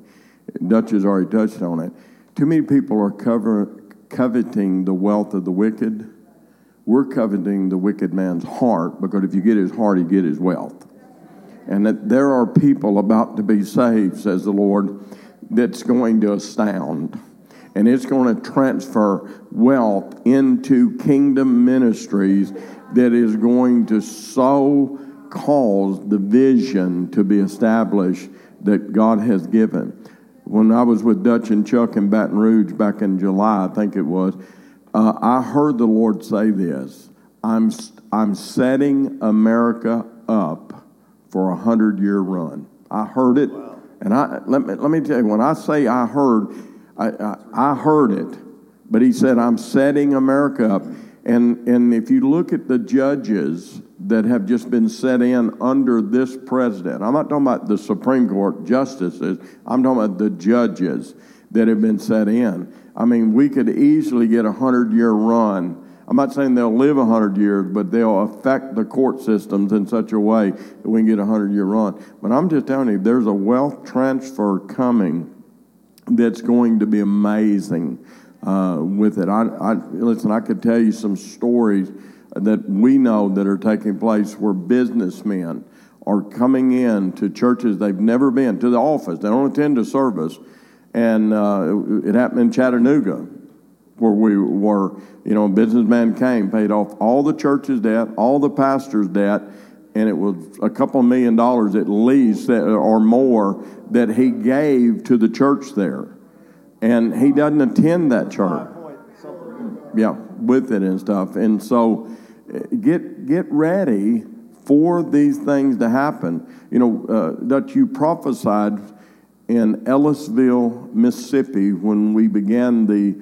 Dutch has already touched on it. Too many people are cover, coveting the wealth of the wicked we're coveting the wicked man's heart because if you get his heart, you get his wealth. And that there are people about to be saved, says the Lord, that's going to astound. And it's going to transfer wealth into kingdom ministries that is going to so cause the vision to be established that God has given. When I was with Dutch and Chuck in Baton Rouge back in July, I think it was, uh, I heard the Lord say this I'm, I'm setting America up for a hundred year run. I heard it, wow. and I let me let me tell you when I say I heard, I, I, I heard it, but He said I'm setting America up, and and if you look at the judges that have just been set in under this president, I'm not talking about the Supreme Court justices. I'm talking about the judges that have been set in. I mean, we could easily get a hundred year run. I'm not saying they'll live a hundred years, but they'll affect the court systems in such a way that we can get a hundred year run. But I'm just telling you, there's a wealth transfer coming that's going to be amazing uh, with it. I, I listen. I could tell you some stories that we know that are taking place where businessmen are coming in to churches they've never been to the office. They don't attend a service and uh, it happened in Chattanooga, where we were, you know, a businessman came, paid off all the church's debt, all the pastor's debt, and it was a couple million dollars at least or more that he gave to the church there. And he doesn't attend that church. Yeah, with it and stuff. And so uh, get get ready for these things to happen. You know, uh, that you prophesied in Ellisville, Mississippi, when we began the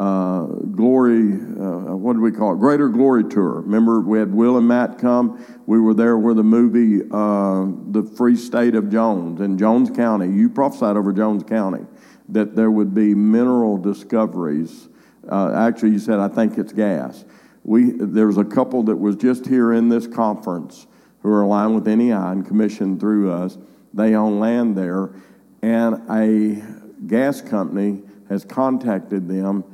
uh, glory, uh, what do we call it? Greater Glory Tour. Remember, we had Will and Matt come. We were there where the movie, uh, The Free State of Jones in Jones County. You prophesied over Jones County. that there would be mineral discoveries. Uh, actually, you said, I think it's gas. We, there was a couple that was just here in this conference who are aligned with NEI and commissioned through us. They own land there, and a gas company has contacted them,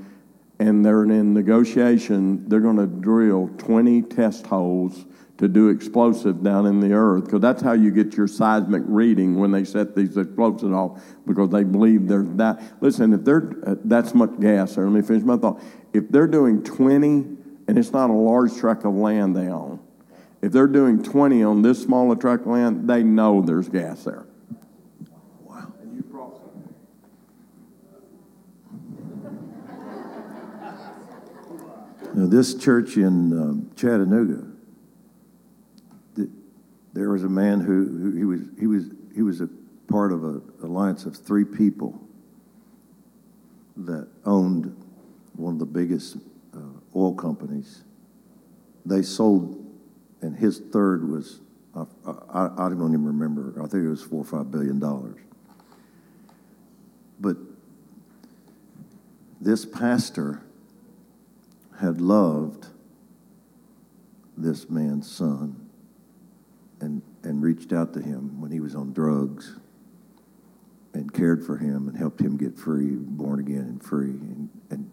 and they're in negotiation. They're going to drill 20 test holes to do explosive down in the earth because that's how you get your seismic reading when they set these explosives off because they believe there's that. Listen, if they're uh, that's much gas there. Let me finish my thought. If they're doing 20, and it's not a large tract of land they own, if they're doing 20 on this small tract of land, they know there's gas there. Now, this church in um, Chattanooga, th- there was a man who, who he was he was he was a part of an alliance of three people that owned one of the biggest uh, oil companies. They sold, and his third was I, I, I don't even remember. I think it was four or five billion dollars. But this pastor had loved this man's son and, and reached out to him when he was on drugs and cared for him and helped him get free, born again and free, and, and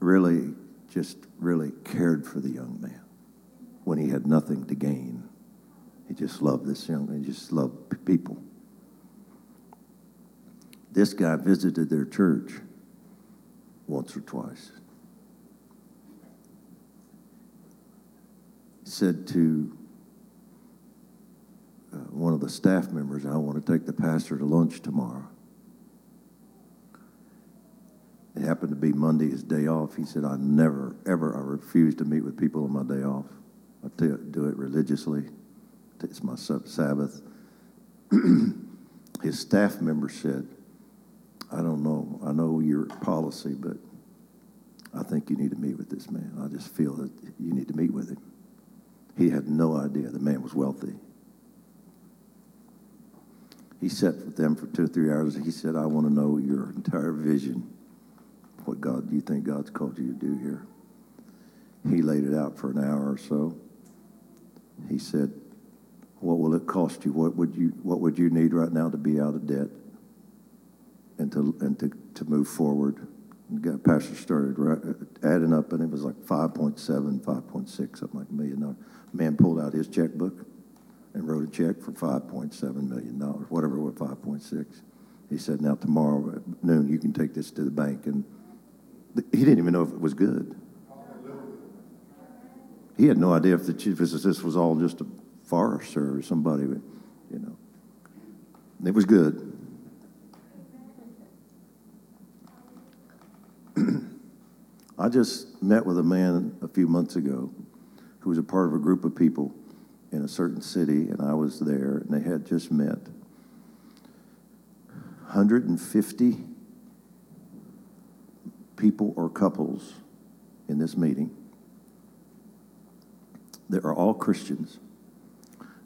really just really cared for the young man when he had nothing to gain. He just loved this young man, he just loved people. This guy visited their church once or twice. Said to uh, one of the staff members, I want to take the pastor to lunch tomorrow. It happened to be Monday, his day off. He said, I never, ever, I refuse to meet with people on my day off. I do it- do it religiously. It's my sab- Sabbath. [clears throat] his staff member said, I don't know. I know your policy, but I think you need to meet with this man. I just feel that you need to meet with him. He had no idea the man was wealthy. He sat with them for two or three hours. He said, I want to know your entire vision, what God do you think God's called you to do here. He laid it out for an hour or so. He said, What will it cost you? What would you what would you need right now to be out of debt? and to and to, to move forward. Got pastor started right, uh, adding up, and it was like 5.7, 5.6, something like a million dollars. Man pulled out his checkbook and wrote a check for 5.7 million dollars, whatever it was, 5.6. He said, "Now tomorrow at noon, you can take this to the bank." And he didn't even know if it was good. He had no idea if the chief physicist was all just a farce or somebody, you know. It was good. I just met with a man a few months ago who was a part of a group of people in a certain city, and I was there, and they had just met. 150 people or couples in this meeting. They are all Christians.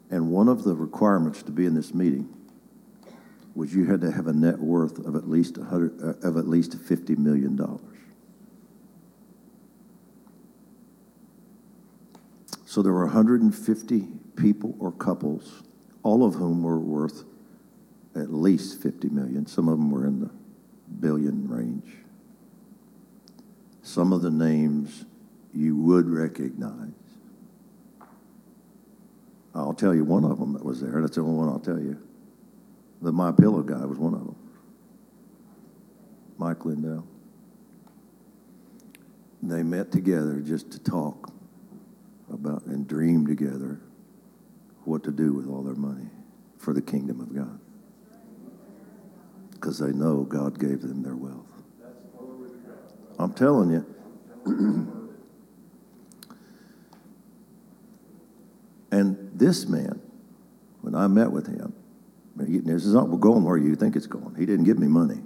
And one of the requirements to be in this meeting was you had to have a net worth of at least 100, uh, of at least 50 million dollars. So there were 150 people or couples, all of whom were worth at least 50 million. Some of them were in the billion range. Some of the names you would recognize. I'll tell you one of them that was there. And that's the only one I'll tell you. The My Pillow guy was one of them. Mike Lindell. They met together just to talk about and dream together what to do with all their money for the kingdom of God. Because they know God gave them their wealth. I'm telling you. [clears throat] and this man, when I met with him, this is not going where you think it's going. He didn't give me money.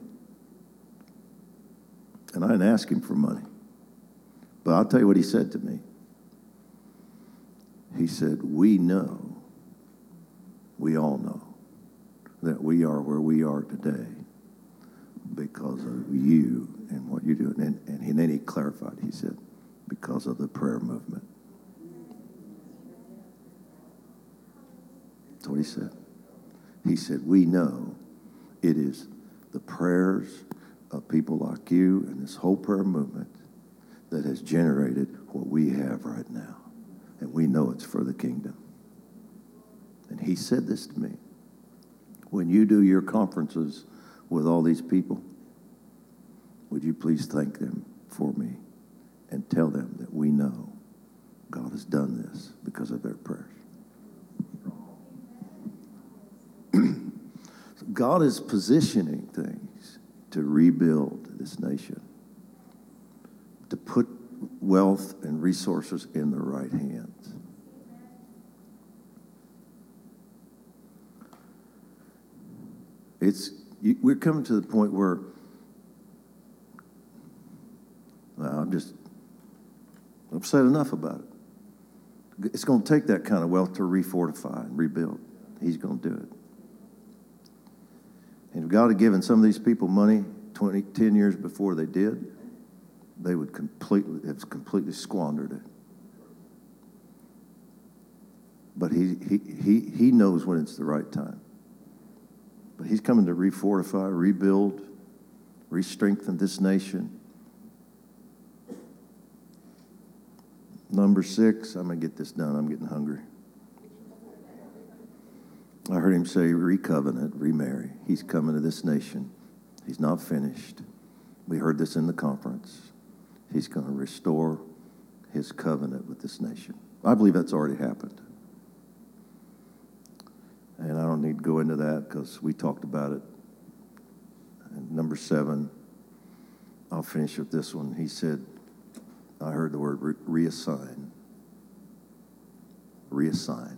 And I didn't ask him for money. But I'll tell you what he said to me. He said, We know, we all know, that we are where we are today because of you and what you're doing. And, and then he clarified, he said, because of the prayer movement. That's what he said. He said, We know it is the prayers of people like you and this whole prayer movement that has generated what we have right now. And we know it's for the kingdom. And he said this to me when you do your conferences with all these people, would you please thank them for me and tell them that we know God has done this because of their prayers? [clears throat] God is positioning things to rebuild this nation, wealth and resources in the right hands. It's, we're coming to the point where well, I'm just, said enough about it. It's going to take that kind of wealth to refortify and rebuild. He's going to do it. And if God had given some of these people money 20, 10 years before they did, they would completely have completely squandered it. But he, he, he, he knows when it's the right time. But he's coming to refortify, rebuild, re-strengthen this nation. Number six, I'm going to get this done. I'm getting hungry. I heard him say, recovenant, remarry. He's coming to this nation. He's not finished. We heard this in the conference. He's going to restore his covenant with this nation. I believe that's already happened. And I don't need to go into that because we talked about it. And number seven, I'll finish with this one. He said, I heard the word re- reassign. Reassign.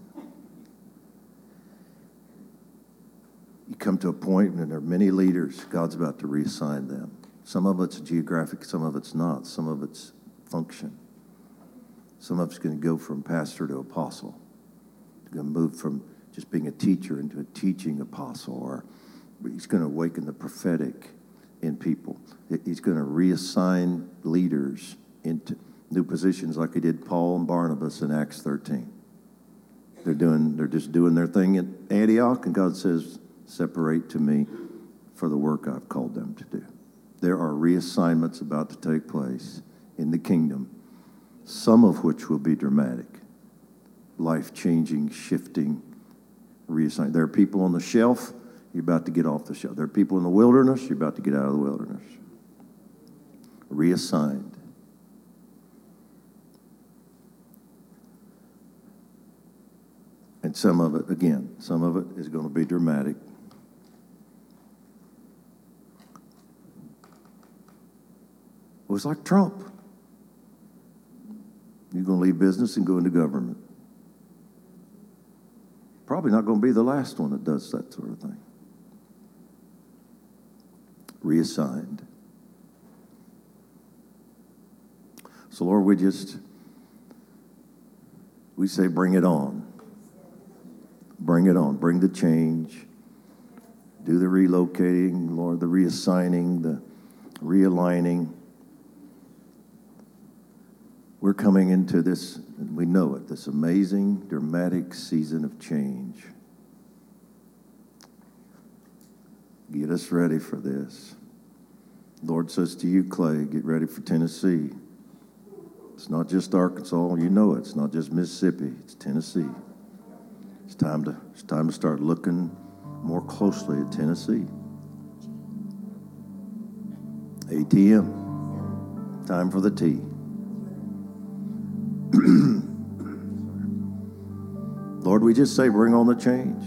You come to a point, and there are many leaders, God's about to reassign them. Some of it's geographic, some of it's not, some of it's function. Some of it's going to go from pastor to apostle. Going to move from just being a teacher into a teaching apostle, or he's going to awaken the prophetic in people. He's going to reassign leaders into new positions like he did Paul and Barnabas in Acts 13. They're doing, they're just doing their thing at Antioch, and God says, separate to me for the work I've called them to do. There are reassignments about to take place in the kingdom, some of which will be dramatic, life changing, shifting, reassigned. There are people on the shelf, you're about to get off the shelf. There are people in the wilderness, you're about to get out of the wilderness. Reassigned. And some of it, again, some of it is going to be dramatic. Was like Trump. You're going to leave business and go into government. Probably not going to be the last one that does that sort of thing. Reassigned. So, Lord, we just, we say, bring it on. Bring it on. Bring the change. Do the relocating, Lord, the reassigning, the realigning. We're coming into this, and we know it, this amazing, dramatic season of change. Get us ready for this. Lord says to you, Clay, get ready for Tennessee. It's not just Arkansas, you know it. It's not just Mississippi, it's Tennessee. It's time to, it's time to start looking more closely at Tennessee. ATM, time for the T. [clears throat] Lord, we just say, bring on the change.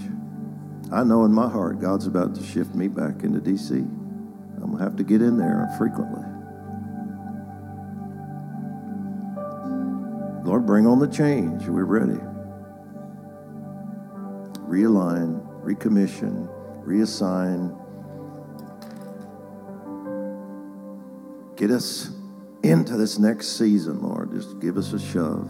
I know in my heart God's about to shift me back into D.C. I'm going to have to get in there frequently. Lord, bring on the change. We're ready. Realign, recommission, reassign. Get us into this next season, Lord. Just give us a shove.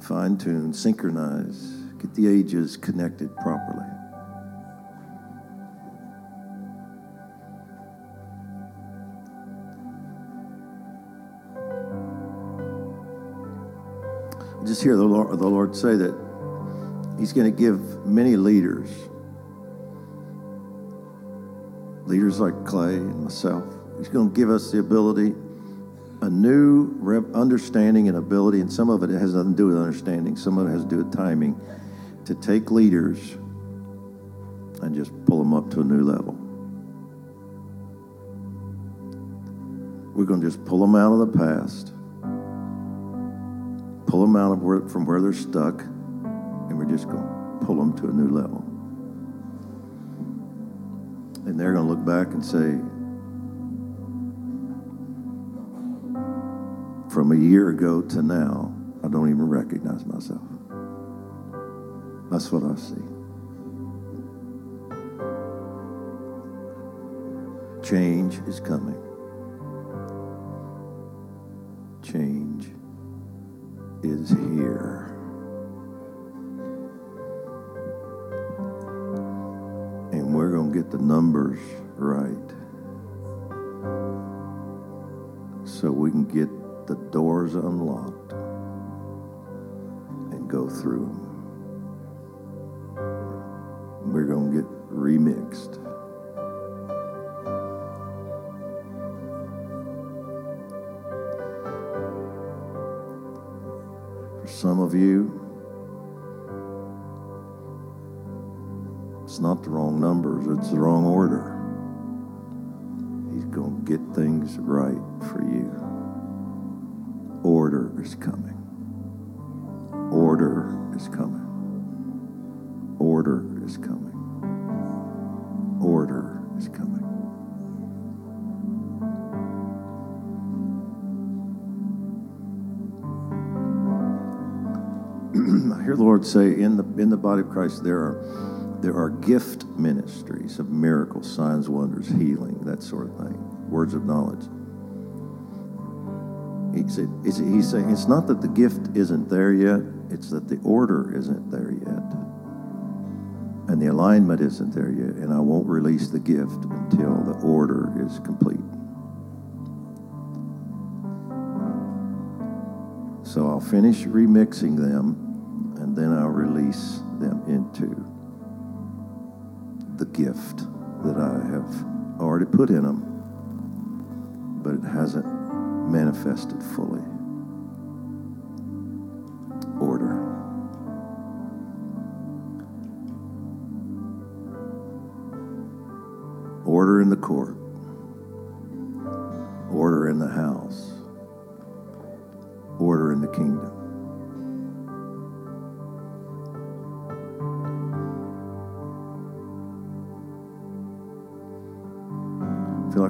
Fine tune, synchronize, get the ages connected properly. Just hear the Lord, the Lord say that He's going to give many leaders, leaders like Clay and myself, He's going to give us the ability, a new understanding and ability, and some of it has nothing to do with understanding, some of it has to do with timing, to take leaders and just pull them up to a new level. We're going to just pull them out of the past, pull them out of where, from where they're stuck, and we're just going to pull them to a new level. And they're going to look back and say, from a year ago to now, I don't even recognize myself. That's what I see. Change is coming. Change is here. And we're going to get the numbers right so we can get the doors unlocked and go through. We're going to get remixed. For some of you, it's not the wrong numbers, it's the wrong order. He's going to get things right for you. Is coming. Order is coming. Order is coming. Order is coming. [clears throat] I hear the Lord say in the in the body of Christ there are there are gift ministries of miracles, signs, wonders, healing, that sort of thing, words of knowledge. He said, he's saying it's not that the gift isn't there yet, it's that the order isn't there yet. And the alignment isn't there yet, and I won't release the gift until the order is complete. So I'll finish remixing them, and then I'll release them into the gift that I have already put in them, but it hasn't manifested fully. Order. Order in the court. Order in the house. Order in the kingdom.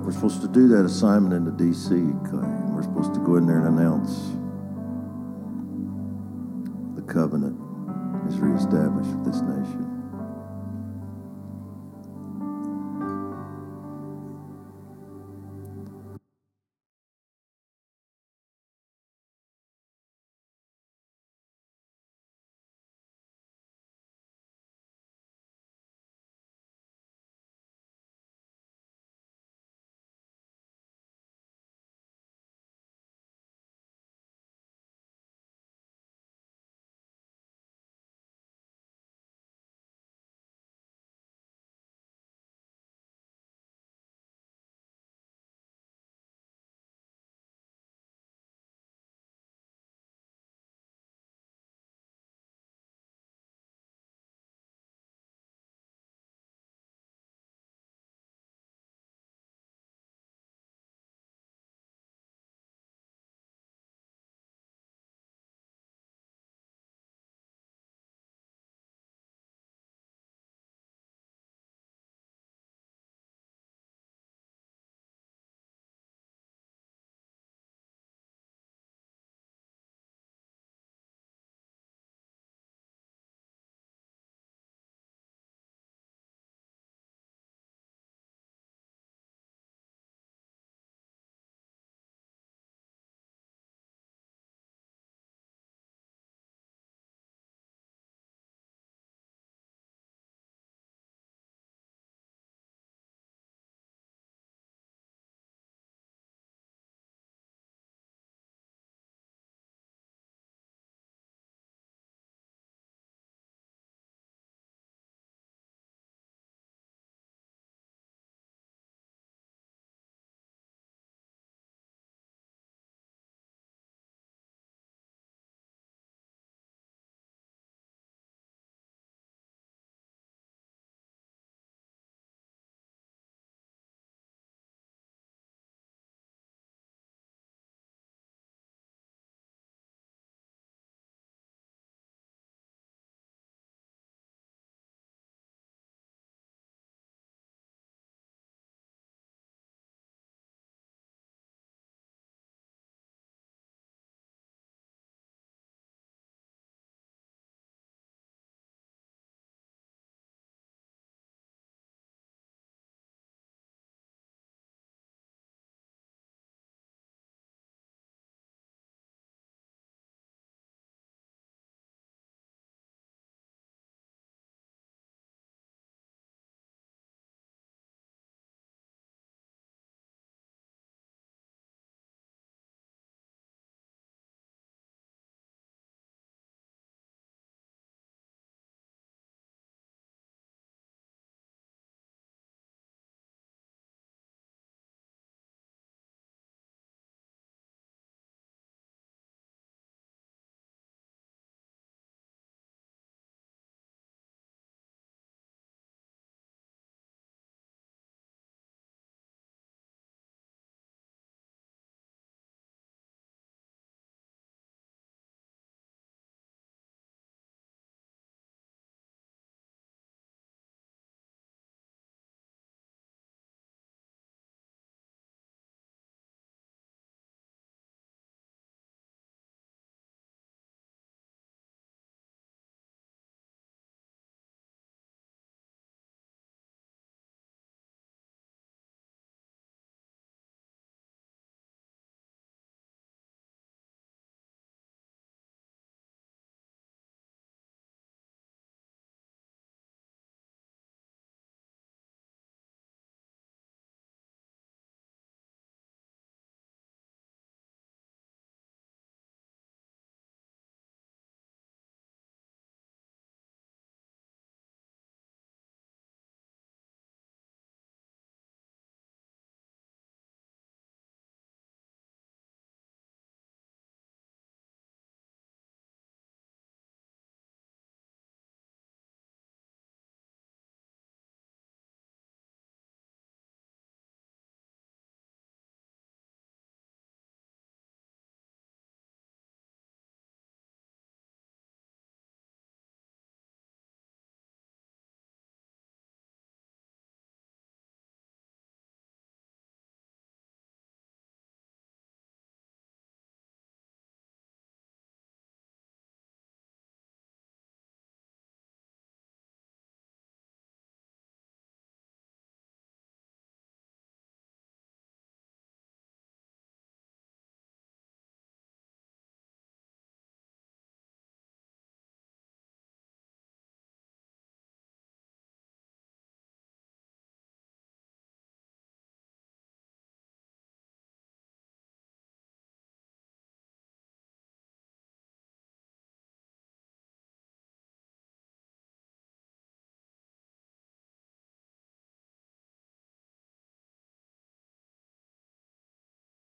We're supposed to do that assignment into DC, We're supposed to go in there and announce the covenant is reestablished with this nation.